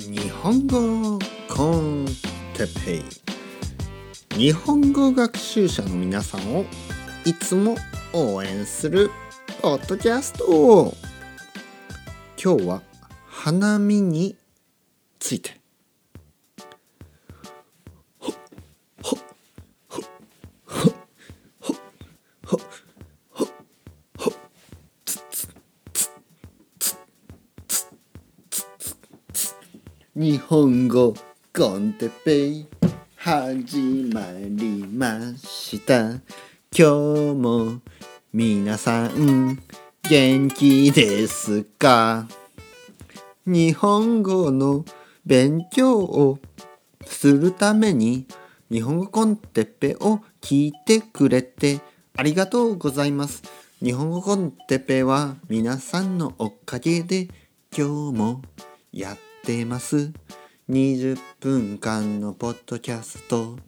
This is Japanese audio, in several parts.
日本語コンテペイ。日本語学習者の皆さんをいつも応援するポッドキャスト。今日は花見について。本語コンテペイ。始まりました。今日も皆さん元気ですか？日本語の勉強をするために日本語コンテペを聞いてくれてありがとうございます。日本語コンテペは皆さんのおかげで今日もやってってます。20分間のポッドキャスト。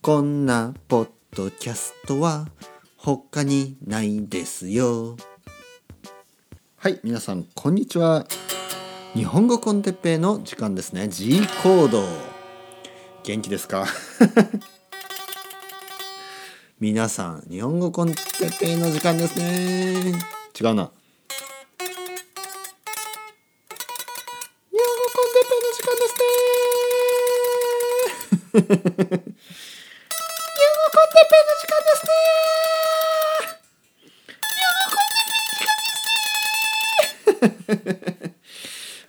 こんなポッドキャストは他にないですよ。はい皆さんこんにちは。日本語コンテッペイの時間ですね。G コード。元気ですか？皆さん日本語コンテッペイの時間ですね。違うな。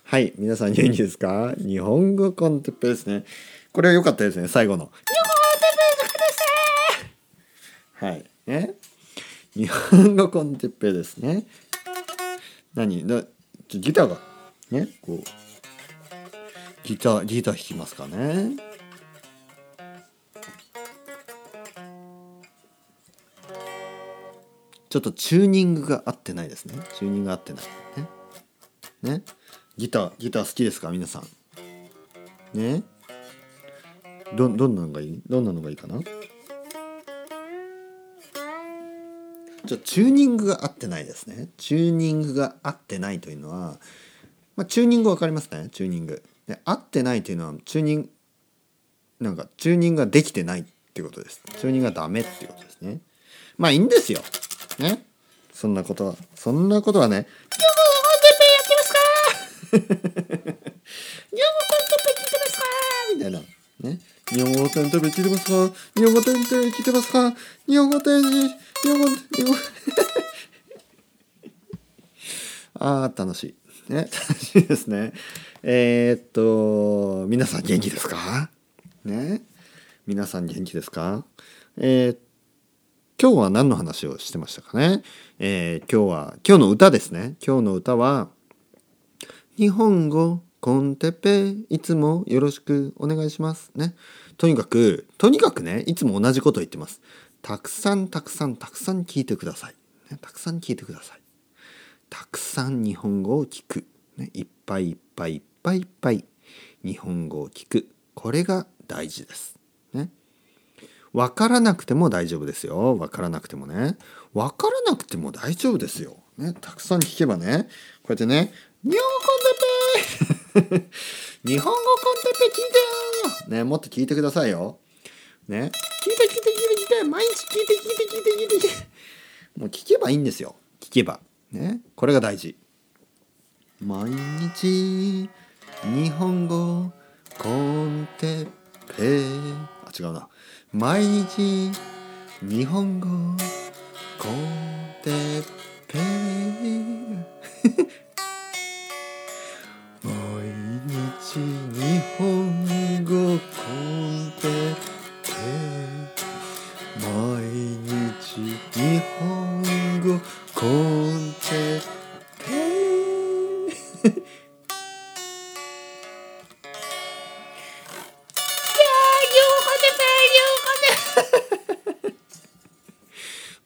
はい皆さん元気ですか？日本語コンテッペイですね。これは良かったですね最後の。日本語コンテッペイの時間です。はいね。日本語コンテッペイですね。何？だギターがねこう。ギターギター弾きますかねちょっとチューニングが合ってないですね。チューニングが合ってない。ね。ね。ギターギター好きですか？皆さん。ね。どどんなのがいい？どんなのがいいかな？ちょチューニングが合ってないですね。チューニングが合ってないというのは、まあ、チューニング分かりますね。チューニング。で合ってないというのはチューニングなんかチューニングができてないっていうことです。チューニングがダメっていうことですね。まあいいんですよ。ね。そんなことはそんなことはね。日本語コンテッペやってますか みたいな。ね。日本語コンテッペ聞いてますか？日本語テ聞いてますか？日本語日本語日本語。あー楽しい。ね。楽しいですね。えー、っと皆さん元気ですか？ね。皆さん元気ですか？えー、っ今日は何の話をしてましたかね、えー、今日は今日の歌ですね。今日の歌は日本語コンテペいつもよろしくお願いします。ね。とにかくとにかくねいつも同じこと言ってます。たくさんたくさんたくさん聞いてください、ね、たくさん聞いてください。たくさん日本語を聞く、ね、いっぱいいっぱいいっぱいいっぱい日本語を聞く。これが大事です。ね。分からなくても大丈夫ですよ。分からなくてもね。分からなくても大丈夫ですよ、ね、たくさん聞けばね。こうやってね「日本語コンテペ日本語コンテペ聞いてよ!」ねもっと聞いてくださいよ。ね聞いて聞いて聞いて聞いて。毎日聞いて聞いて聞いて聞いて聞いて。もう聞けばいいんですよ。聞けば。ねこれが大事。毎日日本語コンテペあ違うな。毎日日本語コンテッペ毎日日本語コンテ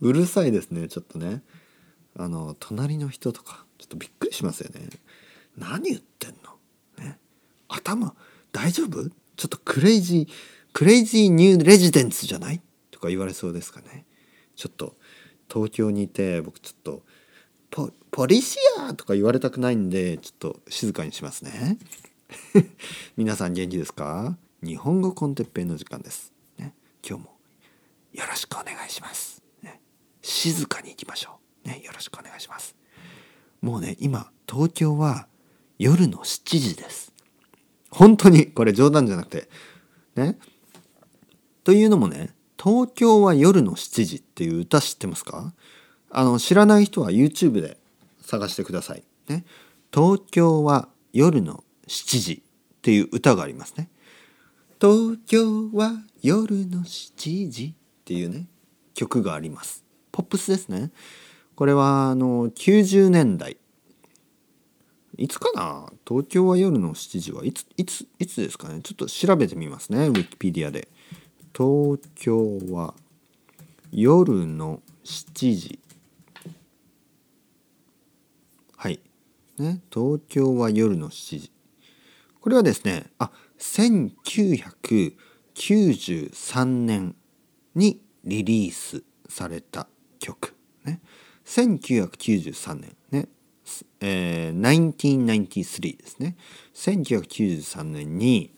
うるさいですねちょっとね。あの隣の人とかちょっとびっくりしますよね。何言ってんの？ね。頭大丈夫？ちょっと crazy crazy new residents じゃない？とか言われそうですかね。ちょっと東京にいて僕ちょっと po policía？とか言われたくないんでちょっと静かにしますね。皆さん元気ですか？日本語 con Teppei の時間です、ね、今日もよろしくお願いします、静かに行きましょう、ね、よろしくお願いします。もうね今東京は夜の7時です。本当にこれ冗談じゃなくて。ね。というのもね東京は夜の7時っていう歌知ってますか？あの知らない人は YouTube で探してください。ね、東京は夜の7時っていう歌がありますね。東京は夜の7時っていうね曲があります。ポップスですね。これはあの90年代。いつかな？東京は夜の7時は？いついついつですかね？ちょっと調べてみますねウィキペディアで。東京は夜の7時。はい。ね東京は夜の7時。これはですねあ1993年にリリースされた曲ね。1993年ね。えー、1993ですね。1993年に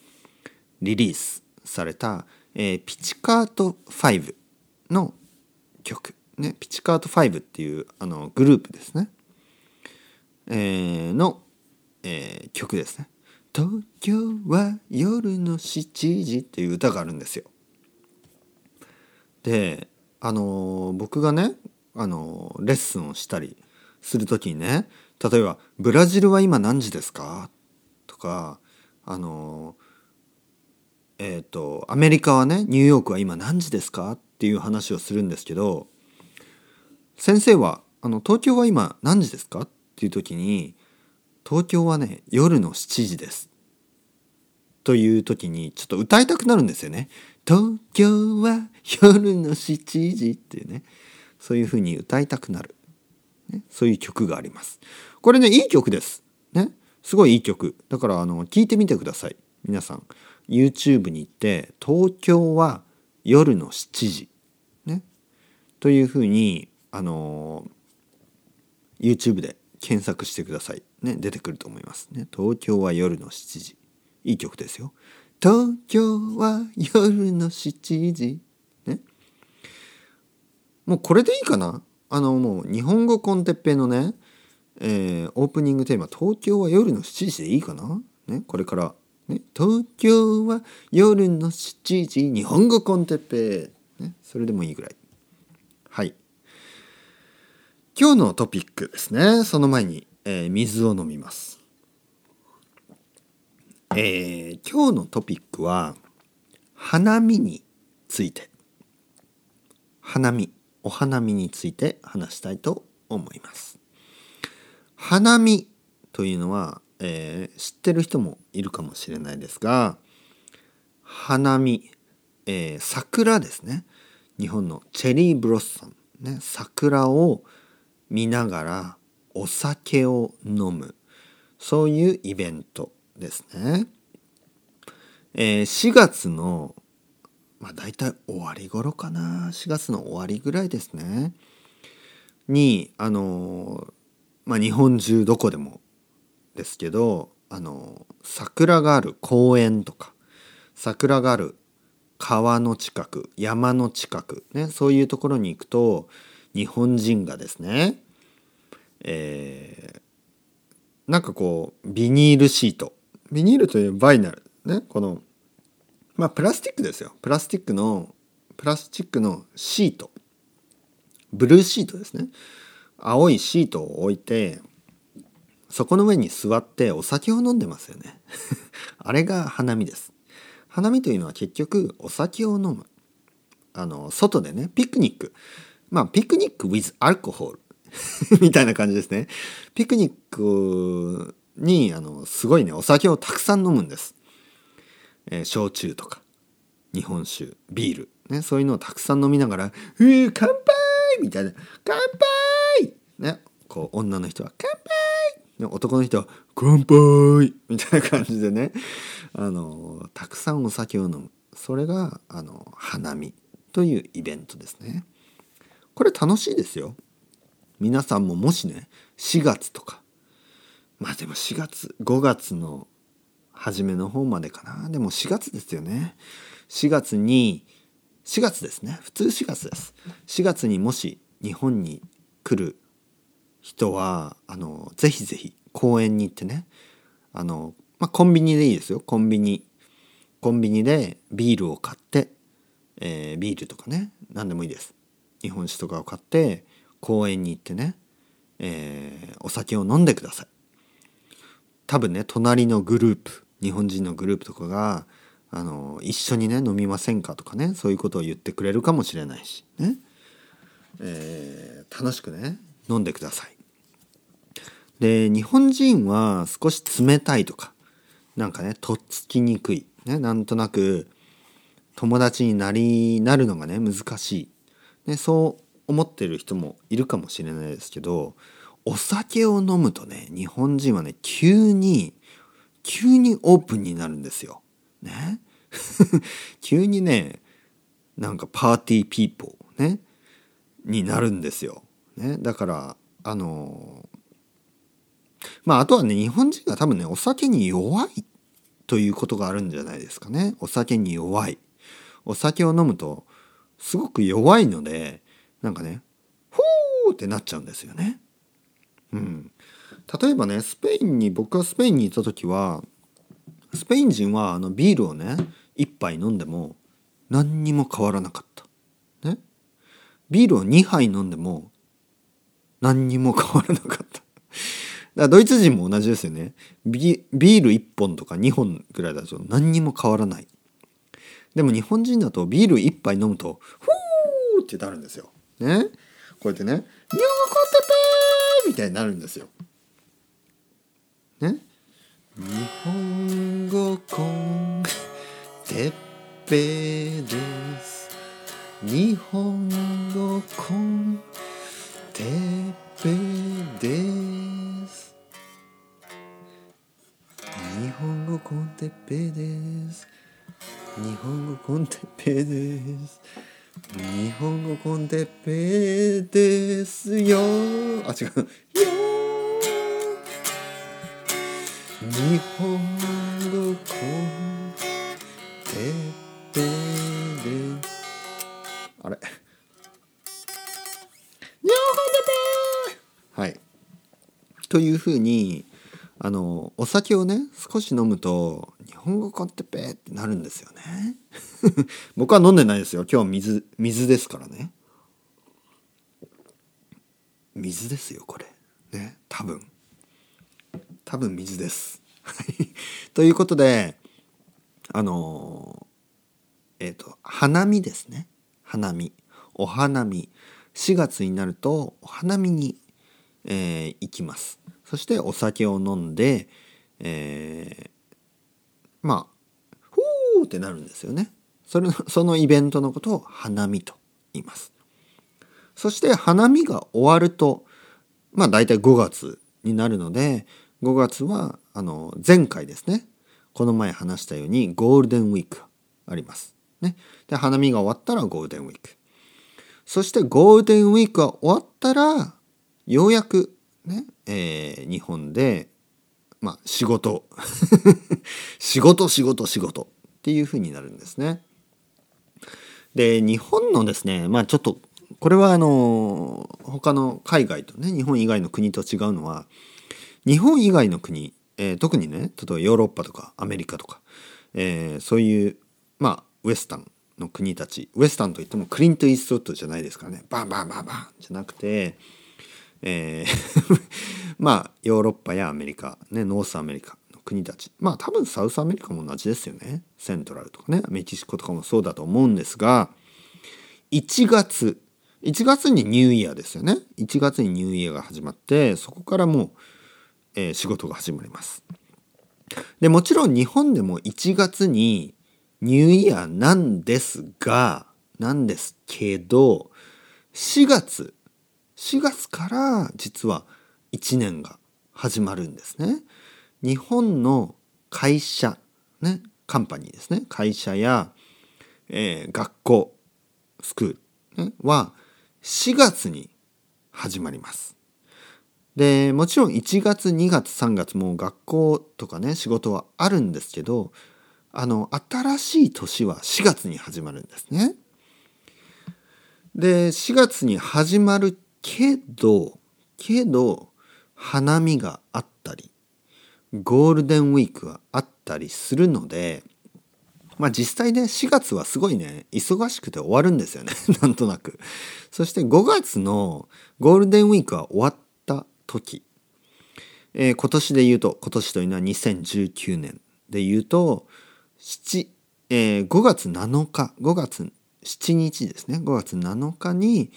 リリースされた、えー、ピチカート5の曲、ね、ピチカート5っていうあのグループですね。えー、の、えー、曲ですね。東京は夜の7時っていう歌があるんですよ。で、あの、僕がね、あの、レッスンをしたりする時にね、例えば「ブラジルは今何時ですか?」とかあのえっ、ー、とアメリカはねニューヨークは今何時ですか？っていう話をするんですけど先生はあの東京は今何時ですか？っていう時に東京はね夜の7時ですという時にちょっと歌いたくなるんですよね。東京は夜の7時っていうねそういうふうに歌いたくなる、ね、そういう曲があります。これねいい曲です。ねすごいいい曲だからあの聞いてみてください皆さん YouTube に行って「東京は夜の7時」ねというふうにあの YouTube で検索してください。ね、出てくると思いますね。東京は夜の7時。いい曲ですよ。東京は夜の7時。ね。もうこれでいいかな？あのもう日本語コンテッペのね、えー、オープニングテーマ「東京は夜の7時」でいいかな？ね、これから、ね、東京は夜の7時日本語コンテッペ、ね、それでもいいぐらい。はい。今日のトピックですねその前に、えー、水を飲みます、えー、今日のトピックは花見について。花見お花見について話したいと思います。花見というのは、えー、知ってる人もいるかもしれないですが花見、えー、桜ですね。日本のチェリーブロッサム、ね、桜を見ながらお酒を飲む。そういうイベント。ですね。えー、4月のまあ大体終わり頃かな4月の終わりぐらいですねにあのまあ日本中どこでもですけどあの桜がある公園とか桜がある川の近く山の近くねそういうところに行くと日本人がですねえー、なんかこうビニールシートビニールというバイナルね。このまあプラスチックですよ。プラスチックのプラスチックのシート。ブルーシートですね。青いシートを置いてそこの上に座ってお酒を飲んでますよね。あれが花見です。花見というのは結局お酒を飲む。あの外でねピクニック。まあピクニック with アルコールみたいな感じですね。ピクニックにあのすごいねお酒をたくさん飲むんです。えー、焼酎とか日本酒ビール、ね、そういうのをたくさん飲みながら「うー乾杯!」みたいな「乾杯!」ねこう女の人は「乾杯!」男の人は「乾杯!」みたいな感じでねあのたくさんお酒を飲むそれがあの花見というイベントですね。これ楽しいですよ。皆さんももしね4月とかまあでも4月5月の初めの方までかな。でも4月ですよね。4月に4月ですね。普通4月です。4月にもし日本に来る人はあのぜひぜひ公園に行ってね。あの、まあ、コンビニでいいですよ。コンビニ。コンビニでビールを買って、えー、ビールとかね。何でもいいです。日本酒とかを買って公園に行ってね、えー、お酒を飲んでください。多分ね隣のグループ日本人のグループとかがあの一緒にね飲みませんかとかねそういうことを言ってくれるかもしれないしね、えー、楽しくね飲んでください。で日本人は少し冷たいとかなんかねとっつきにくい、ね、なんとなく友達になりなるのがね難しい、ね、そう思ってる人もいるかもしれないですけどお酒を飲むとね日本人はね急に急にオープンになるんですよ。ね？急にねなんかパーティーピーポーねになるんですよ。ね、だからあのまああとはね日本人が多分ねお酒に弱いということがあるんじゃないですかね。お酒に弱い。お酒を飲むとすごく弱いのでなんかねフォーってなっちゃうんですよね。うん、例えばねスペインに僕がスペインにいた時はスペイン人はあのビールをね1杯飲んでも何にも変わらなかった。ね。ビールを2杯飲んでも何にも変わらなかった。だドイツ人も同じですよねビ。ビール1本とか2本ぐらいだと何にも変わらない。でも日本人だとビール1杯飲むとフーってなるんですよ。ね。こうやってね「ニョーコテペー!」みたいになるんですよ。ね。日本語コンテッペです日本語コンテッペです日本語コンテッペです日本語コンテッペです日本語コンテッペですよ。あ違う。よ日本語コンテペレあれ？日本語テペはい。というふうにあのお酒をね少し飲むと日本語コンテペってなるんですよね。僕は飲んでないですよ。今日水水ですからね。水ですよこれ。ね多分。多分水です。ということであのえっ、ー、と花見ですね。花見。お花見。4月になるとお花見に、えー、行きます。そしてお酒を飲んで、えー、まあふーってなるんですよね。それのそのイベントのことを花見と言います。そして花見が終わるとまあ大体5月になるので5月はあの前回ですね。この前話したようにゴールデンウィークあります。ね、で花見が終わったらゴールデンウィーク。そしてゴールデンウィークが終わったらようやくね、えー、日本でまあ 仕事。仕事仕事仕事。っていう風になるんですね。で日本のですねまあちょっとこれはあの他の海外とね日本以外の国と違うのは日本以外の国、えー、特にね例えばヨーロッパとかアメリカとか、えー、そういうまあウエスタンの国たち。ウエスタンといってもクリント・イーストウッドじゃないですからね。バンバンバンバンじゃなくて、えー まあヨーロッパやアメリカ、ね、ノースアメリカの国たち。まあ多分サウスアメリカも同じですよね。セントラルとかね。メキシコとかもそうだと思うんですが1月1月にニューイヤーですよね。1月にニューイヤーが始まってそこからもうえー、仕事が始まります。でもちろん日本でも1月にニューイヤーなんですがなんですけど4月4月から実は1年が始まるんですね。日本の会社ねカンパニーですね会社や、えー、学校スクール、ね、は4月に始まります。でもちろん1月2月3月も学校とかね仕事はあるんですけどあの新しい年は4月に始まるんですね。で4月に始まるけどけど花見があったりゴールデンウィークがあったりするのでまあ実際ね4月はすごいね忙しくて終わるんですよね。なんとなく。そして5月のゴールデンウィークは終わった時、えー、今年で言うと今年というのは2019年で言うと7、えー、5月7日5月7日ですね。5月7日に、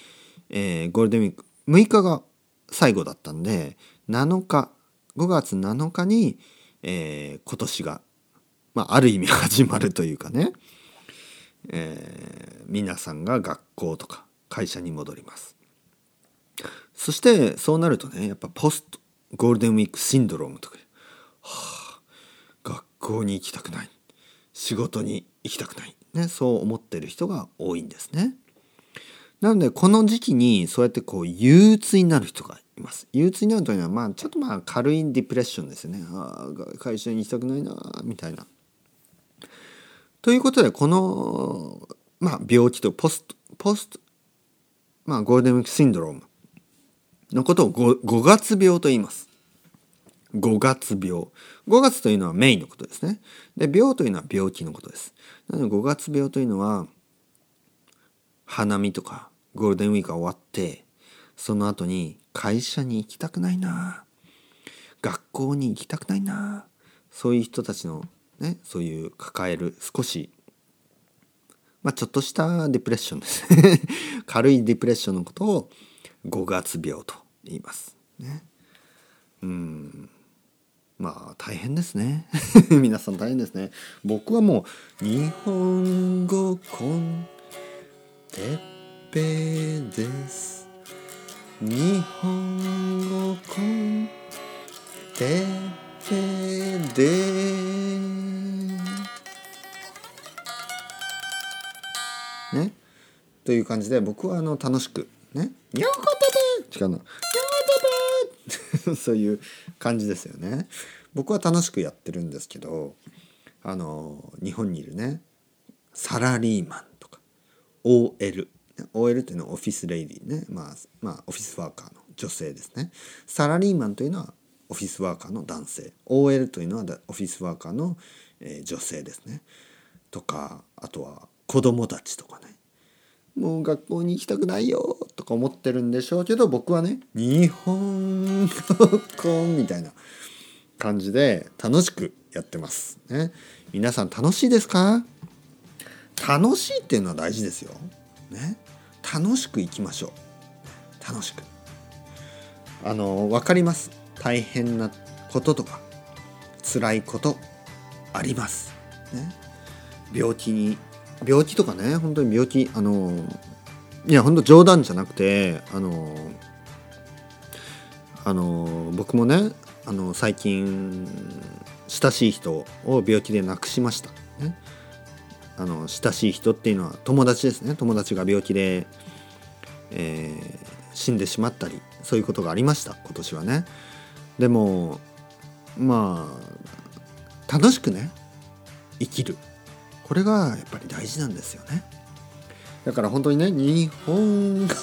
えー、ゴールデンウィーク6日が最後だったんで7日5月7日に、えー、今年が、まあ、ある意味始まるというかね、えー、皆さんが学校とか会社に戻ります。そしてそうなるとねやっぱポストゴールデンウィークシンドロームとか、はあ、学校に行きたくない。仕事に行きたくない、ね、そう思ってる人が多いんですね。なのでこの時期にそうやってこう憂鬱になる人がいます。憂鬱になるというのはまあちょっとまあ軽いディプレッションですよね。ああ会社に行きたくないなみたいな。ということでこの、まあ、病気とポストポスト、まあ、ゴールデンウィークシンドロームのことを 5, 5月病と言います。5月病。5月というのはメインのことですね。で、病というのは病気のことです。なので5月病というのは花見とかゴールデンウィークが終わってその後に会社に行きたくないな学校に行きたくないなそういう人たちのねそういう抱える少しまあちょっとしたディプレッションです。軽いディプレッションのことを5月病と言います。ね。うん。まあ大変ですね。皆さん大変ですね。僕はもう日本語コンてっぺです日本語コンてっぺでねという感じで僕はあの楽しくね「にょこてて」違うの「にょこてて」そういう感じですよね。僕は楽しくやってるんですけどあの日本にいるね。サラリーマン OL OL というのはオフィスレイディね、まあ、まあオフィスワーカーの女性ですね。サラリーマンというのはオフィスワーカーの男性。OL というのはオフィスワーカーの、えー、女性ですね。とかあとは子供たちとかね。もう学校に行きたくないよとか思ってるんでしょうけど僕はね日本語みたいな感じで楽しくやってます。ね。皆さん楽しいですか？楽しいっていうのは大事ですよ。ね、楽しくいきましょう。楽しく。あの分かります。大変なこととか辛いことあります。ね、病気に病気とかね本当に病気あのいや本当冗談じゃなくてあのあの僕もねあの最近親しい人を病気で亡くしました。ね、あの親しい人っていうのは友達ですね。友達が病気で、えー、死んでしまったりそういうことがありました。今年はね。でもまあ楽しくね生きる。これがやっぱり大事なんですよね。だから本当にね「日本語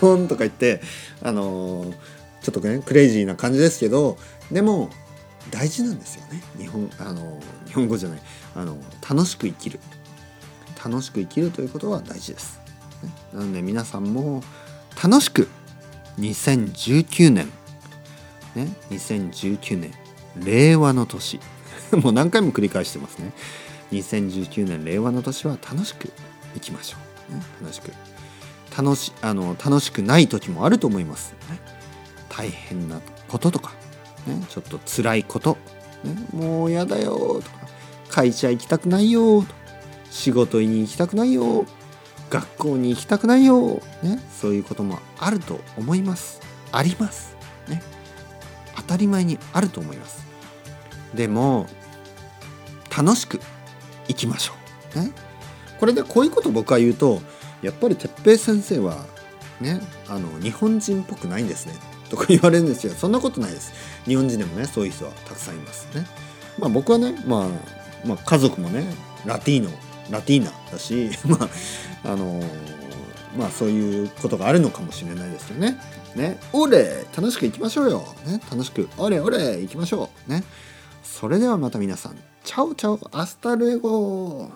コン」とか言ってあのちょっとねクレイジーな感じですけどでも大事なんですよね。日本あの日本語じゃない。あの楽しく生きる。楽しく生きるということは大事です。なので皆さんも楽しく2019年。ね。2019年。令和の年。もう何回も繰り返してますね。2019年。令和の年は楽しくいきましょう、ね、楽しく。楽しあの楽しくない時もあると思います、ね、大変なこととか、ね、ちょっと辛いこと、ね、もうやだよとか。会社行きたくないよと仕事に行きたくないよ。学校に行きたくないよ、ね、そういうこともあると思います。あります、ね、当たり前にあると思います。でも楽しくいきましょう、ね、これでこういうこと僕は言うとやっぱり哲平先生はねあの日本人っぽくないんですね。とか言われるんですよ。そんなことないです。日本人でもねそういう人はたくさんいます。ね。まあ僕はね、まあ、まあ家族もねラティーノラティーナだし まああのーまあそういうことがあるのかもしれないですよね。ね、オレ楽しくいきましょうよ。ね、楽しくオレオレいきましょう。ね。それではまた皆さん、チャオチャオアスタルエゴ